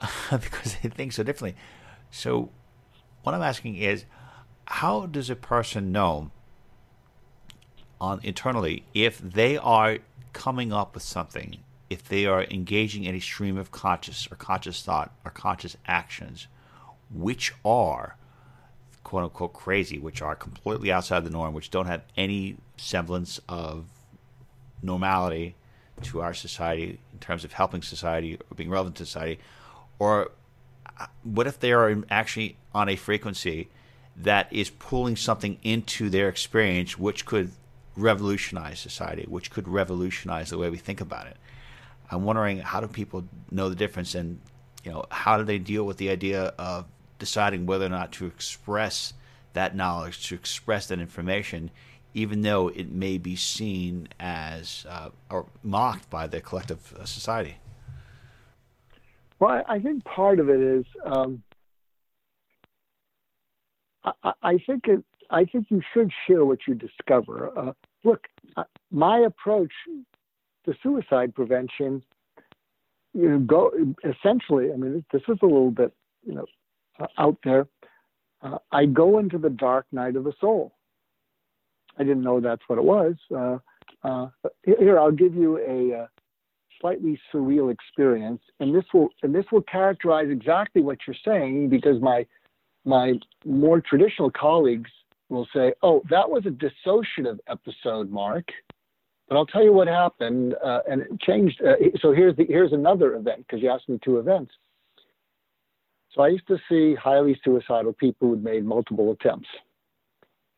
because they think so differently. So, what I'm asking is, how does a person know on internally if they are coming up with something, if they are engaging in a stream of conscious or conscious thought or conscious actions, which are quote unquote crazy, which are completely outside the norm, which don't have any semblance of normality to our society in terms of helping society or being relevant to society, or uh, what if they are actually on a frequency that is pulling something into their experience which could revolutionize society, which could revolutionize the way we think about it? I'm wondering how do people know the difference and you know how do they deal with the idea of deciding whether or not to express that knowledge, to express that information, even though it may be seen as uh, or mocked by the collective uh, society. Well, I think part of it is um, I, I, think it. I think you should share what you discover. Uh, look, uh, my approach to suicide prevention, you know, go essentially. I mean, this is a little bit, you know, uh, out there. Uh, I go into the dark night of the soul. I didn't know that's what it was. Uh, uh, here, I'll give you a slightly surreal experience, and this will and this will characterize exactly what you're saying because my my more traditional colleagues will say, "Oh, that was a dissociative episode, Mark." But I'll tell you what happened, uh, and it changed. Uh, so here's the here's another event because you asked me two events. So I used to see highly suicidal people who'd made multiple attempts.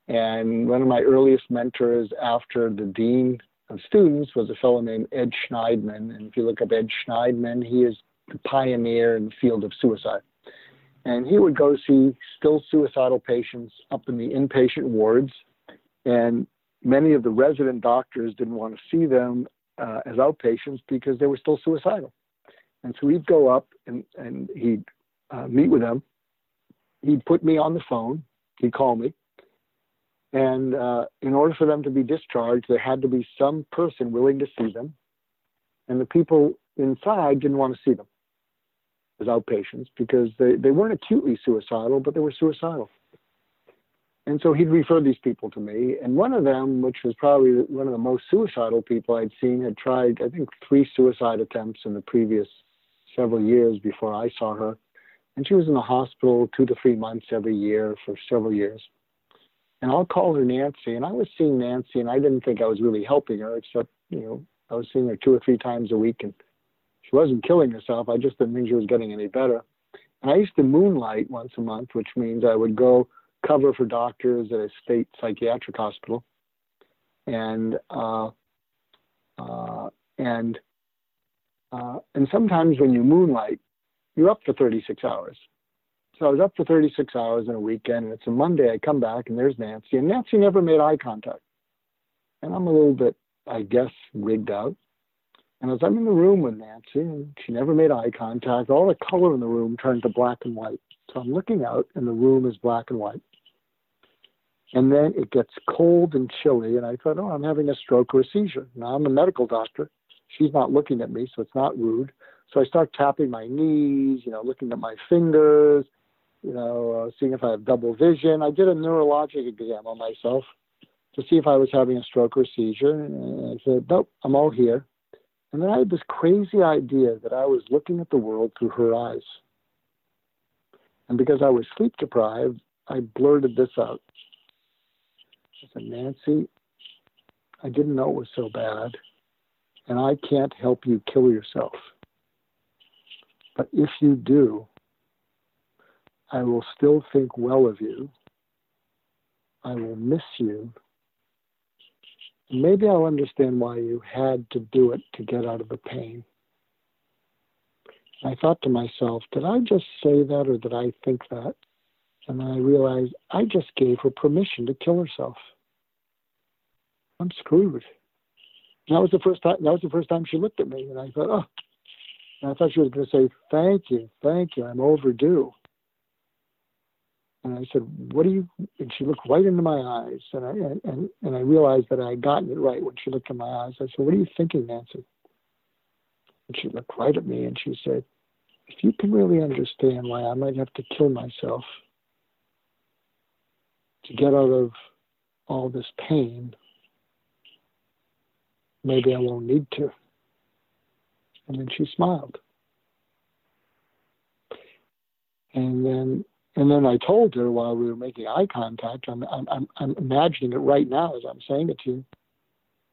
And one of my earliest mentors after the dean of students was a fellow named Ed Shneidman. And if you look up Ed Shneidman, he is the pioneer in the field of suicide. And he would go see still suicidal patients up in the inpatient wards. And many of the resident doctors didn't want to see them uh, as outpatients because they were still suicidal. And so he'd go up and, and he'd uh, meet with them. He'd put me on the phone. He'd call me. And uh, in order for them to be discharged, there had to be some person willing to see them. And the people inside didn't want to see them as outpatients because they, they weren't acutely suicidal, but they were suicidal. And so he'd refer these people to me. And one of them, which was probably one of the most suicidal people I'd seen, had tried, I think, three suicide attempts in the previous several years before I saw her. And she was in the hospital two to three months every year for several years. And I'll call her Nancy. And I was seeing Nancy, and I didn't think I was really helping her, except, you know, I was seeing her two or three times a week. And she wasn't killing herself. I just didn't think she was getting any better. And I used to moonlight once a month, which means I would go cover for doctors at a state psychiatric hospital, and uh, uh, and uh, and sometimes when you moonlight, you're up for 36 hours. So I was up for 36 hours in a weekend, and it's a Monday. I come back, and there's Nancy, and Nancy never made eye contact, and I'm a little bit, I guess, rigged out. And as I'm in the room with Nancy, and she never made eye contact, all the color in the room turned to black and white. So I'm looking out, and the room is black and white. And then it gets cold and chilly, and I thought, oh, I'm having a stroke or a seizure. Now I'm a medical doctor. She's not looking at me, so it's not rude. So I start tapping my knees, you know, looking at my fingers, you know, uh, seeing if I have double vision. I did a neurologic exam on myself to see if I was having a stroke or seizure, and I said, nope, I'm all here. And then I had this crazy idea that I was looking at the world through her eyes. And because I was sleep deprived, I blurted this out. I said, Nancy, I didn't know it was so bad, and I can't help you kill yourself. But if you do, I will still think well of you. I will miss you. Maybe I'll understand why you had to do it to get out of the pain. I thought to myself, did I just say that or did I think that? And I realized I just gave her permission to kill herself. I'm screwed. And that was the first time. That was the first time she looked at me, and I thought, oh. And I thought she was going to say, "Thank you, thank you. I'm overdue." And I said, "What do you?" And she looked right into my eyes, and I and and I realized that I had gotten it right when she looked in my eyes. I said, "What are you thinking, Nancy?" And she looked right at me, and she said, "If you can really understand why I might have to kill myself to get out of all this pain, maybe I won't need to. And then she smiled. And then and then I told her while we were making eye contact, I'm I'm I'm imagining it right now as I'm saying it to you.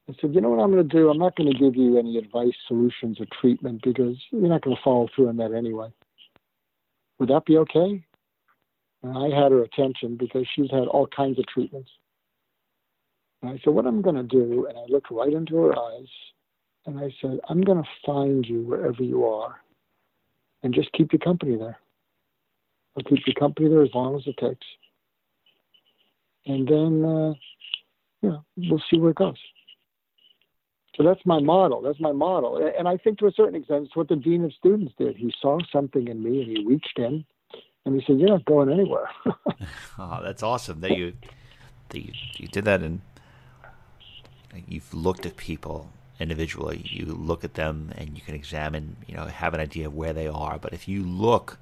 I said, you know what I'm going to do? I'm not going to give you any advice, solutions, or treatment because you're not going to follow through on that anyway. Would that be okay? And I had her attention because she's had all kinds of treatments. And I said, What I'm going to do, and I looked right into her eyes, and I said, I'm going to find you wherever you are and just keep you company there. I'll keep you company there as long as it takes. And then, uh, you know, we'll see where it goes. So that's my model. That's my model. And I think to a certain extent, it's what the dean of students did. He saw something in me and he reached in and he said, You're not going anywhere. oh, that's awesome that you, that you, you did that and you've looked at people individually. You look at them and you can examine, you know, have an idea of where they are. But if you look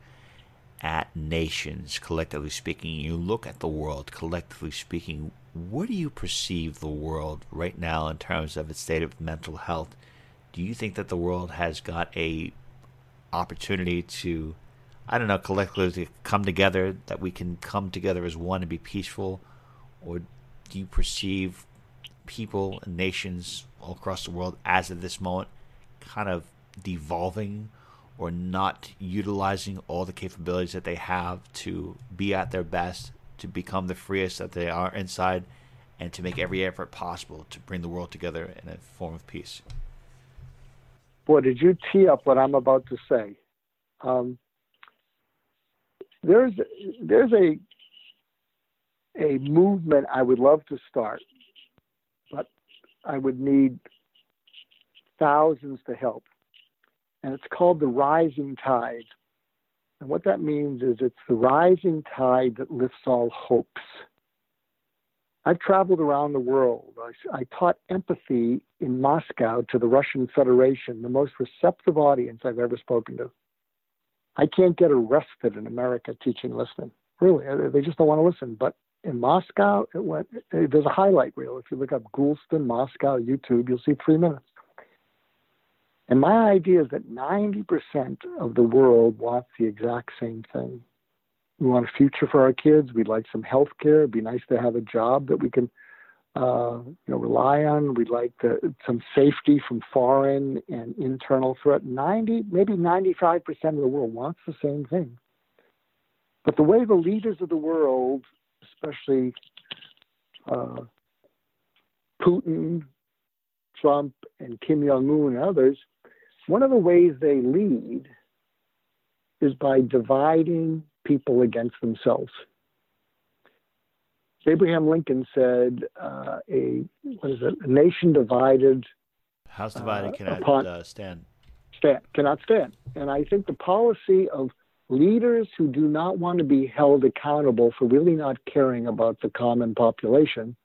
at nations, collectively speaking, you look at the world, collectively speaking, What do you perceive the world right now in terms of its state of mental health? Do you think that the world has got a opportunity to, I don't know, collectively come together, that we can come together as one and be peaceful? Or do you perceive people and nations all across the world as of this moment kind of devolving or not utilizing all the capabilities that they have to be at their best, to become the freest that they are inside, and to make every effort possible to bring the world together in a form of peace. Boy, did you tee up what I'm about to say? Um, there's there's a a movement I would love to start, but I would need thousands to help. And it's called the rising tide. And what that means is it's the rising tide that lifts all hopes. I've traveled around the world. I, I, taught empathy in Moscow to the Russian Federation, the most receptive audience I've ever spoken to. I can't get arrested in America teaching listening. Really, uh, they just don't want to listen. But in Moscow, it went. Uh, there's a highlight reel. If you look up Goulston Moscow YouTube, you'll see three minutes. And my idea is that 90% of the world wants the exact same thing. We want a future for our kids. We'd like some health care. It'd be nice to have a job that we can, uh, you know, rely on. We'd like some safety from foreign and internal threat. 90, maybe 95% of the world wants the same thing. But the way the leaders of the world, especially uh, Putin, Trump, and Kim Jong Un and others, one of the ways they lead is by dividing people against themselves. Abraham Lincoln said, uh, "A what is it? A nation divided, house divided uh, cannot upon, uh, stand. Stand cannot stand." And I think the policy of leaders who do not want to be held accountable for really not caring about the common population,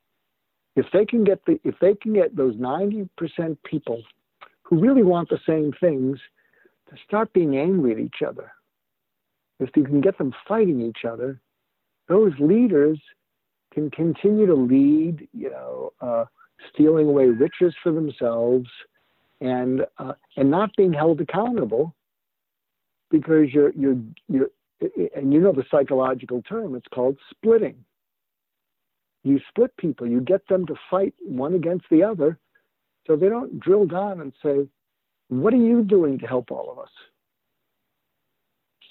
if they can get the if they can get those ninety percent people who really want the same things to start being angry at each other. If you can get them fighting each other, those leaders can continue to lead, you know, uh, stealing away riches for themselves and uh, and not being held accountable because you're you're you're and you know the psychological term it's called splitting you split people you get them to fight one against the other so they don't drill down and say, "What are you doing to help all of us?"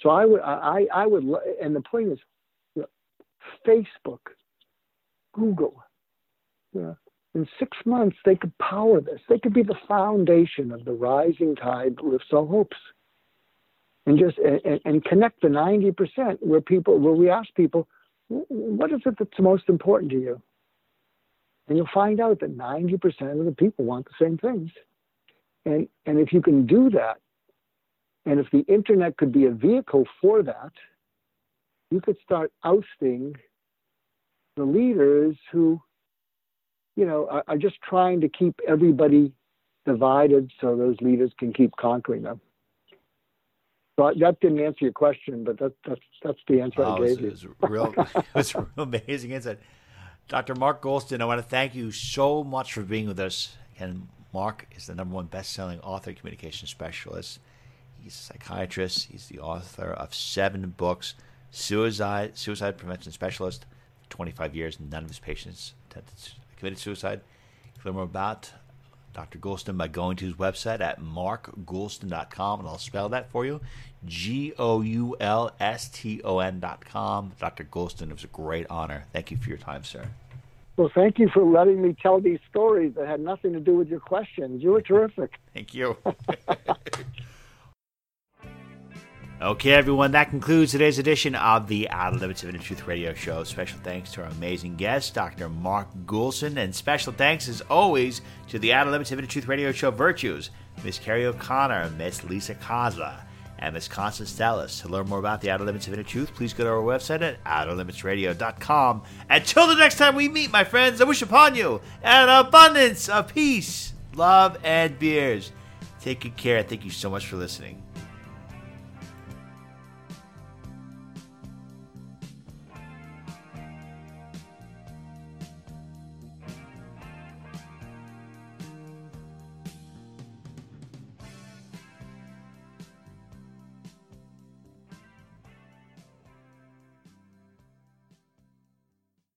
So I would, I, I would, and the point is, Facebook, Google, know, in six months they could power this. They could be the foundation of the rising tide that lifts all hopes, and just and, and connect the ninety percent where people, where we ask people, what is it that's most important to you? and you'll find out that 90% of the people want the same things. And, and if you can do that, and if the internet could be a vehicle for that, you could start ousting the leaders who, you know, are, are just trying to keep everybody divided so those leaders can keep conquering them. So that didn't answer your question, but that, that's that's the answer oh, I gave you. It was real, it was real amazing insight. Dr. Mark Goulston, I want to thank you so much for being with us. And Mark is the number one best-selling author, communication specialist. He's a psychiatrist. He's the author of seven books. Suicide, suicide prevention specialist. 25 years, none of his patients committed suicide. You can learn more about Dr. Goulston by going to his website at markgoulston.com, and I'll spell that for you. G O U L S T O N.com. Dr. Goulston, it was a great honor. Thank you for your time, sir. Well, thank you for letting me tell these stories that had nothing to do with your questions. You were terrific. thank you. Okay, everyone, that concludes today's edition of the Outer Limits of Inner Truth Radio Show. Special thanks to our amazing guest, Dr. Mark Goulston, and special thanks, as always, to the Outer Limits of Inner Truth Radio Show virtues, Miss Carrie O'Connor, Miss Lisa Kozla, and Miss Constance Dallas. To learn more about the Outer Limits of Inner Truth, please go to our website at outerlimitsradio.com. Until the next time we meet, my friends, I wish upon you an abundance of peace, love, and beers. Take good care. Thank you so much for listening.